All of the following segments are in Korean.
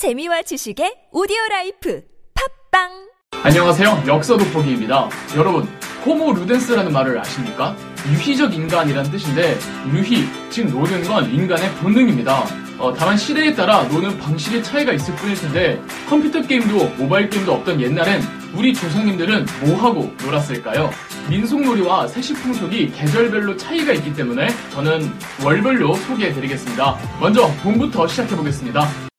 재미와 지식의 오디오 라이프 팟빵 안녕하세요. 역사 돋보기입니다. 여러분, 호모 루덴스라는 말을 아십니까? 유희적 인간이란 뜻인데 유희, 즉 노는 건 인간의 본능입니다. 어, 다만 시대에 따라 노는 방식의 차이가 있을 뿐일 텐데 컴퓨터 게임도 모바일 게임도 없던 옛날엔 우리 조상님들은 뭐 하고 놀았을까요? 민속놀이와 세시풍속이 계절별로 차이가 있기 때문에 저는 월별로 소개해드리겠습니다. 먼저 봄부터 시작해보겠습니다.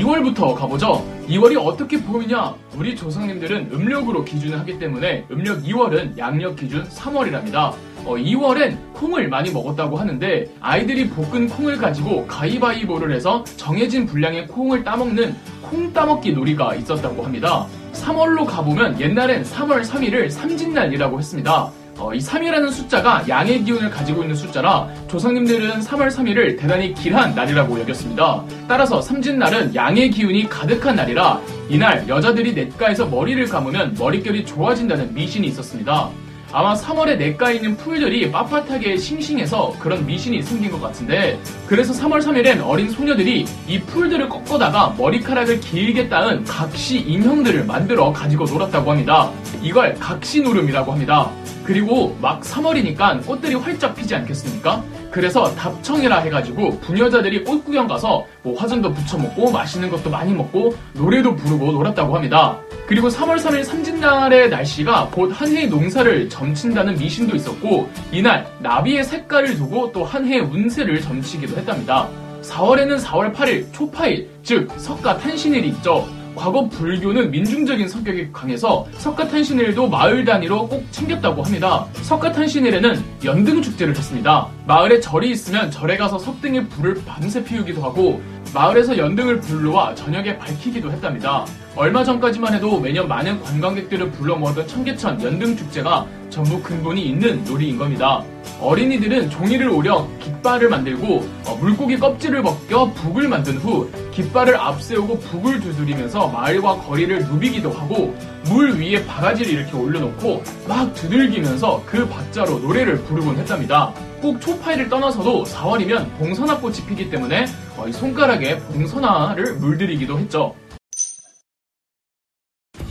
2월부터 가보죠. 2월이 어떻게 보이냐? 우리 조상님들은 음력으로 기준을 하기 때문에 음력 2월은 양력 기준 3월이랍니다. 어, 2월엔 콩을 많이 먹었다고 하는데 아이들이 볶은 콩을 가지고 가위바위보를 해서 정해진 분량의 콩을 따먹는 콩 따먹기 놀이가 있었다고 합니다. 3월로 가보면 옛날엔 3월 3일을 삼진날이라고 했습니다. 어, 이 3이라는 숫자가 양의 기운을 가지고 있는 숫자라 조상님들은 3월 3일을 대단히 길한 날이라고 여겼습니다. 따라서 삼진날은 양의 기운이 가득한 날이라 이날 여자들이 냇가에서 머리를 감으면 머릿결이 좋아진다는 미신이 있었습니다. 아마 3월에 냇가에 있는 풀들이 빳빳하게 싱싱해서 그런 미신이 생긴 것 같은데 그래서 3월 3일엔 어린 소녀들이 이 풀들을 꺾어다가 머리카락을 길게 따은 각시 인형들을 만들어 가지고 놀았다고 합니다. 이걸 각시 노름이라고 합니다. 그리고 막 3월이니까 꽃들이 활짝 피지 않겠습니까? 그래서 답청이라 해가지고 부녀자들이 꽃 구경 가서 뭐 화전도 부쳐 먹고 맛있는 것도 많이 먹고 노래도 부르고 놀았다고 합니다. 그리고 3월 3일 삼진날의 날씨가 곧 한 해의 농사를 점친다는 미신도 있었고 이날 나비의 색깔을 두고 또 한 해의 운세를 점치기도 했답니다. 4월에는 4월 8일 초파일 즉 석가 탄신일이 있죠. 과거 불교는 민중적인 성격이 강해서 석가탄신일도 마을 단위로 꼭 챙겼다고 합니다. 석가탄신일에는 연등 축제를 했습니다. 마을에 절이 있으면 절에 가서 석등에 불을 밤새 피우기도 하고 마을에서 연등을 불러와 저녁에 밝히기도 했답니다. 얼마 전까지만 해도 매년 많은 관광객들을 불러 모았던 청계천 연등 축제가 전부 근본이 있는 놀이인 겁니다. 어린이들은 종이를 오려 깃발을 만들고 어, 물고기 껍질을 벗겨 북을 만든 후 깃발을 앞세우고 북을 두드리면서 마을과 거리를 누비기도 하고 물 위에 바가지를 이렇게 올려놓고 막 두들기면서 그 박자로 노래를 부르곤 했답니다. 꼭 초파일을 떠나서도 4월이면 봉선화꽃이 피기 때문에 어, 이 손가락에 봉선화를 물들이기도 했죠.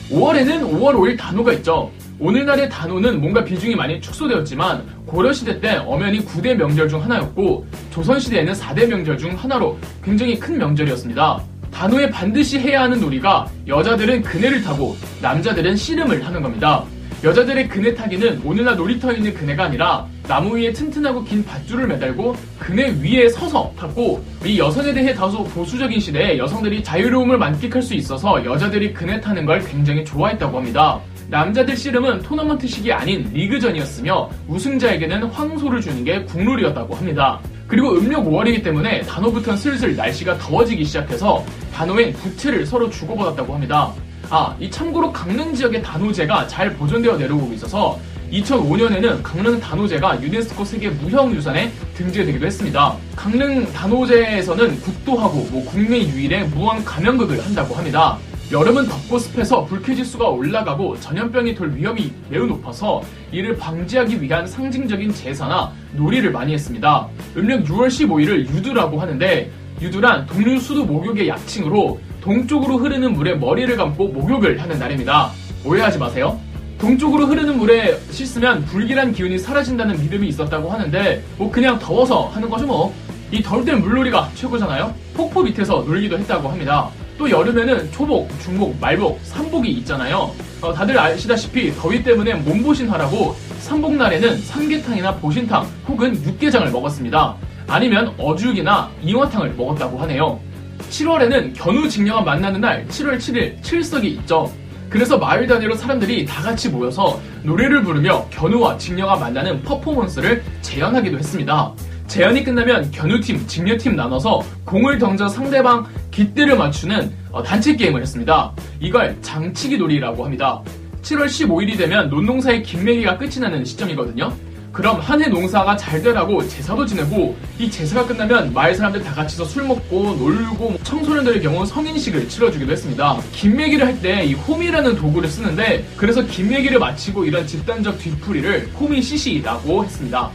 5월에는 5월 5일 단오가 있죠. 오늘날의 단오는 뭔가 비중이 많이 축소되었지만 고려시대 때 엄연히 9대 명절 중 하나였고 조선시대에는 4대 명절 중 하나로 굉장히 큰 명절이었습니다. 단오에 반드시 해야 하는 놀이가 여자들은 그네를 타고 남자들은 씨름을 하는 겁니다. 여자들의 그네 타기는 오늘날 놀이터에 있는 그네가 아니라 나무 위에 튼튼하고 긴 밧줄을 매달고 그네 위에 서서 탔고 이 여성에 대해 다소 보수적인 시대에 여성들이 자유로움을 만끽할 수 있어서 여자들이 그네 타는 걸 굉장히 좋아했다고 합니다. 남자들 씨름은 토너먼트식이 아닌 리그전이었으며 우승자에게는 황소를 주는 게 국룰이었다고 합니다. 그리고 음력 5월이기 때문에 단오부터 슬슬 날씨가 더워지기 시작해서 단오엔 부채를 서로 주고받았다고 합니다. 아, 이 참고로 강릉 지역의 단오제가 잘 보존되어 내려오고 있어서 2005년에는 강릉 단오제가 유네스코 세계 무형유산에 등재되기도 했습니다. 강릉 단오제에서는 국도하고 뭐 국내 유일의 무한 감염극을 한다고 합니다. 여름은 덥고 습해서 불쾌지수가 올라가고 전염병이 돌 위험이 매우 높아서 이를 방지하기 위한 상징적인 제사나 놀이를 많이 했습니다. 음력 6월 15일을 유두라고 하는데 유두란 동류수도 목욕의 약칭으로 동쪽으로 흐르는 물에 머리를 감고 목욕을 하는 날입니다. 오해하지 마세요. 동쪽으로 흐르는 물에 씻으면 불길한 기운이 사라진다는 믿음이 있었다고 하는데 뭐 그냥 더워서 하는 거죠 뭐. 이땐 물놀이가 최고잖아요. 폭포 밑에서 놀기도 했다고 합니다. 또 여름에는 초복, 중복, 말복, 삼복이 있잖아요. 어, 다들 아시다시피 더위 때문에 몸보신하라고 삼복날에는 삼계탕이나 보신탕 혹은 육개장을 먹었습니다. 아니면 어죽이나 잉어탕을 먹었다고 하네요. 7월에는 견우직녀가 만나는 날 7월 7일 칠석이 있죠. 그래서 마을 단위로 사람들이 다 같이 모여서 노래를 부르며 견우와 직녀가 만나는 퍼포먼스를 재현하기도 했습니다. 재현이 끝나면 견우팀, 직녀팀 나눠서 공을 던져 상대방 깃대를 맞추는 어, 단체 게임을 했습니다. 이걸 장치기 놀이라고 합니다. 7월 15일이 되면 논농사의 김매기가 끝이 나는 시점이거든요. 그럼 한 해 농사가 잘 되라고 제사도 지내고 이 제사가 끝나면 마을 사람들 다 같이서 술 먹고 놀고 청소년들의 경우 성인식을 치러주기도 했습니다. 김매기를 할 때 이 홈이라는 도구를 쓰는데 그래서 김매기를 마치고 이런 집단적 뒤풀이를 홈이 시시라고 했습니다.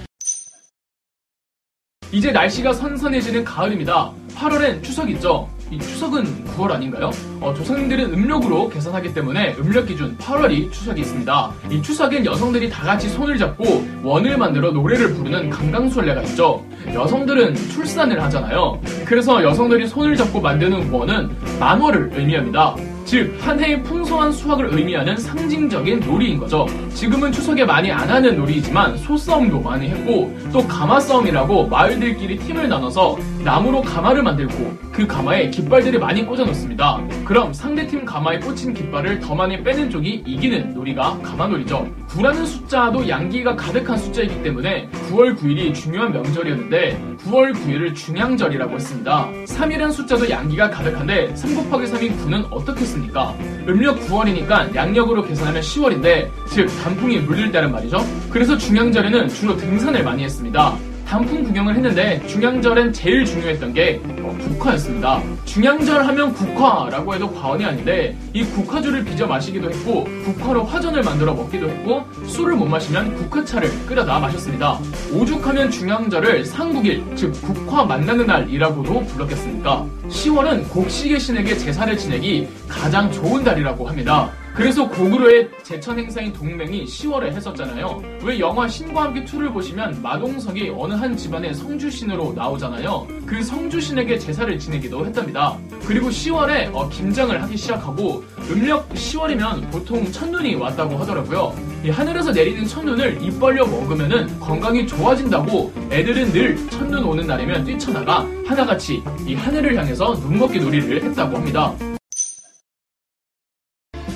이제 날씨가 선선해지는 가을입니다. 8월엔 추석 있죠? 이 추석은 9월 아닌가요? 어, 조상님들은 음력으로 계산하기 때문에 음력 기준 8월이 추석이 있습니다. 이 추석엔 여성들이 다 같이 손을 잡고 원을 만들어 노래를 부르는 강강술래가 있죠. 여성들은 출산을 하잖아요. 그래서 여성들이 손을 잡고 만드는 원은 만월을 의미합니다. 즉, 한 해의 풍성한 수확을 의미하는 상징적인 놀이인 거죠. 지금은 추석에 많이 안 하는 놀이이지만 소싸움도 많이 했고, 또 가마싸움이라고 마을들끼리 팀을 나눠서 나무로 가마를 만들고 그 가마에 깃발들이 많이 꽂아 놓습니다. 그럼 상대팀 가마에 꽂힌 깃발을 더 많이 빼는 쪽이 이기는 놀이가 가마놀이죠. 9라는 숫자도 양기가 가득한 숫자이기 때문에 9월 9일이 중요한 명절이었는데 9월 9일을 중양절이라고 했습니다. 3이라는 숫자도 양기가 가득한데 3 곱하기 3인 9는 어떻게 씁니까? 음력 9월이니까 양력으로 계산하면 10월인데 즉 단풍이 물릴 때란 말이죠. 그래서 중양절에는 주로 등산을 많이 했습니다. 단풍 구경을 했는데 중양절엔 제일 중요했던 게 어, 국화였습니다. 중양절 하면 국화라고 해도 과언이 아닌데 이 국화주를 빚어 마시기도 했고 국화로 화전을 만들어 먹기도 했고 술을 못 마시면 국화차를 끓여다 마셨습니다. 오죽하면 중양절을 상국일 즉 국화 만나는 날이라고도 불렀겠습니까? 10월은 곡시계 신에게 제사를 지내기 가장 좋은 달이라고 합니다. 그래서 고구려의 제천 행사인 동맹이 10월에 했었잖아요. 왜 영화 신과 함께 2를 보시면 마동석이 어느 한 집안의 성주신으로 나오잖아요. 그 성주신에게 제사를 지내기도 했답니다. 그리고 10월에 어, 김장을 하기 시작하고 음력 10월이면 보통 첫눈이 왔다고 하더라고요. 하늘에서 내리는 첫눈을 입 벌려 먹으면 건강이 좋아진다고 애들은 늘 첫눈 오는 날이면 뛰쳐나가 하나같이 이 하늘을 향해서 눈먹기 놀이를 했다고 합니다.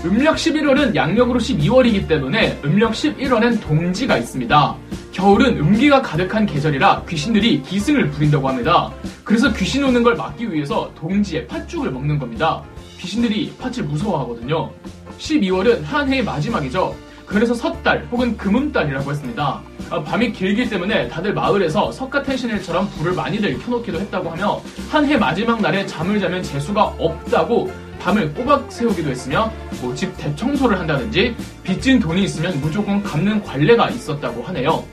음력 11월은 양력으로 12월이기 때문에 음력 11월엔 동지가 있습니다. 겨울은 음기가 가득한 계절이라 귀신들이 기승을 부린다고 합니다. 그래서 귀신 오는 걸 막기 위해서 동지에 팥죽을 먹는 겁니다. 귀신들이 팥을 무서워하거든요. 12월은 한 해의 마지막이죠. 그래서 섣달 혹은 금음달이라고 했습니다. 아, 밤이 길기 때문에 다들 마을에서 석가탄신일처럼 불을 많이들 켜놓기도 했다고 하며 한 해 마지막 날에 잠을 자면 재수가 없다고 밤을 꼬박 세우기도 했으며 뭐 집 대청소를 한다든지 빚진 돈이 있으면 무조건 갚는 관례가 있었다고 하네요.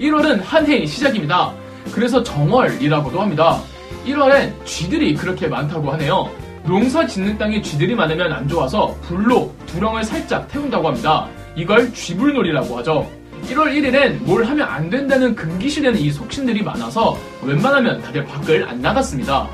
1월은 한 해의 시작입니다. 그래서 정월이라고도 합니다. 1월엔 쥐들이 그렇게 많다고 하네요. 농사 짓는 땅에 쥐들이 많으면 안 좋아서 불로 두렁을 살짝 태운다고 합니다. 이걸 쥐불놀이라고 하죠. 1월 1일엔 뭘 하면 안 된다는 금기시되는 이 속신들이 많아서 웬만하면 다들 밖을 안 나갔습니다.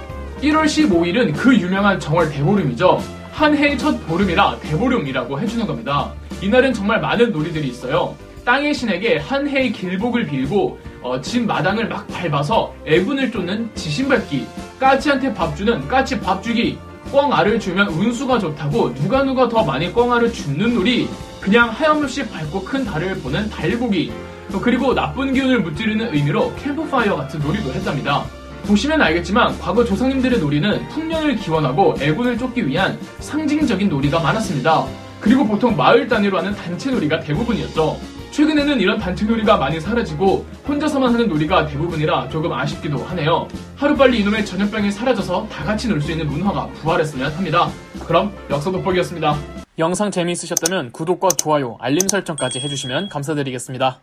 1월 15일은 그 유명한 정월 대보름이죠. 한 해의 첫 보름이라 대보름이라고 해주는 겁니다. 이날은 정말 많은 놀이들이 있어요. 땅의 신에게 한 해의 길복을 빌고 어, 집 마당을 막 밟아서 애군을 쫓는 지신밟기, 까치한테 밥 주는 까치 밥 주기, 꿩알을 주면 운수가 좋다고 누가 누가 더 많이 꿩알을 줍는 놀이, 그냥 하염없이 밝고 큰 달을 보는 달보기, 그리고 나쁜 기운을 무찌르는 의미로 캠프파이어 같은 놀이도 했답니다. 보시면 알겠지만 과거 조상님들의 놀이는 풍년을 기원하고 애군을 쫓기 위한 상징적인 놀이가 많았습니다. 그리고 보통 마을 단위로 하는 단체 놀이가 대부분이었죠. 최근에는 이런 단체 놀이가 많이 사라지고 혼자서만 하는 놀이가 대부분이라 조금 아쉽기도 하네요. 하루빨리 이놈의 전염병이 사라져서 다 같이 놀 수 있는 문화가 부활했으면 합니다. 그럼 역사 돋보기였습니다. 영상 재미있으셨다면 구독과 좋아요, 알림 설정까지 해주시면 감사드리겠습니다.